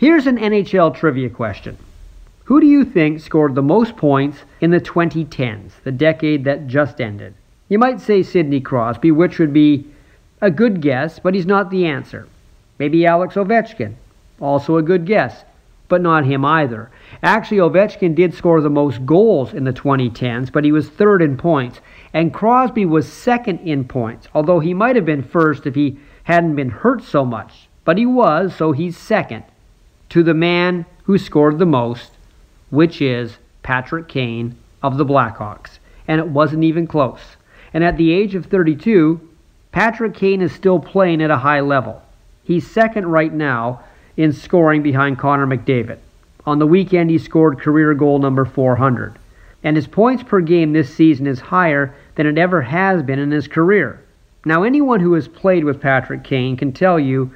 Here's an NHL trivia question. Who do you think scored the most points in the 2010s, the decade that just ended? You might say Sidney Crosby, which would be a good guess, but he's not the answer. Maybe Alex Ovechkin, also a good guess, but not him either. Actually, Ovechkin did score the most goals in the 2010s, but he was third in points. And Crosby was second in points, although he might have been first if he hadn't been hurt so much. But he was, so he's second to the man who scored the most, which is Patrick Kane of the Blackhawks. And it wasn't even close. And at the age of 32, Patrick Kane is still playing at a high level. He's second right now in scoring behind Connor McDavid. On the weekend, he scored career goal number 400. And his points per game this season is higher than it ever has been in his career. Now, anyone who has played with Patrick Kane can tell you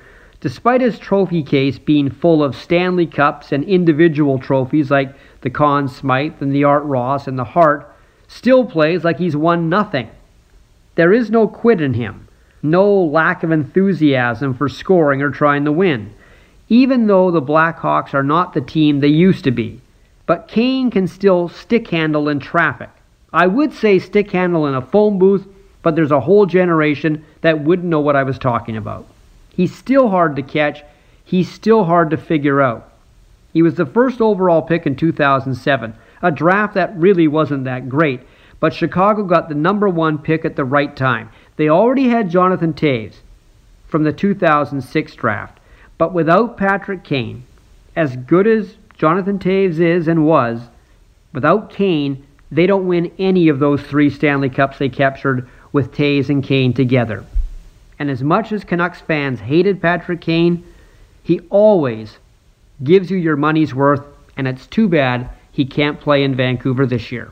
Despite his trophy case being full of Stanley Cups and individual trophies like the Conn Smythe and the Art Ross and the Hart, still plays like he's won nothing. There is no quit in him, no lack of enthusiasm for scoring or trying to win, even though the Blackhawks are not the team they used to be. But Kane can still stick handle in traffic. I would say stick handle in a phone booth, but there's a whole generation that wouldn't know what I was talking about. He's still hard to catch. He's still hard to figure out. He was the first overall pick in 2007, a draft that really wasn't that great, but Chicago got the number one pick at the right time. They already had Jonathan Toews from the 2006 draft, but without Patrick Kane, as good as Jonathan Toews is and was, without Kane, they don't win any of those three Stanley Cups they captured with Toews and Kane together. And as much as Canucks fans hated Patrick Kane, he always gives you your money's worth, and it's too bad he can't play in Vancouver this year.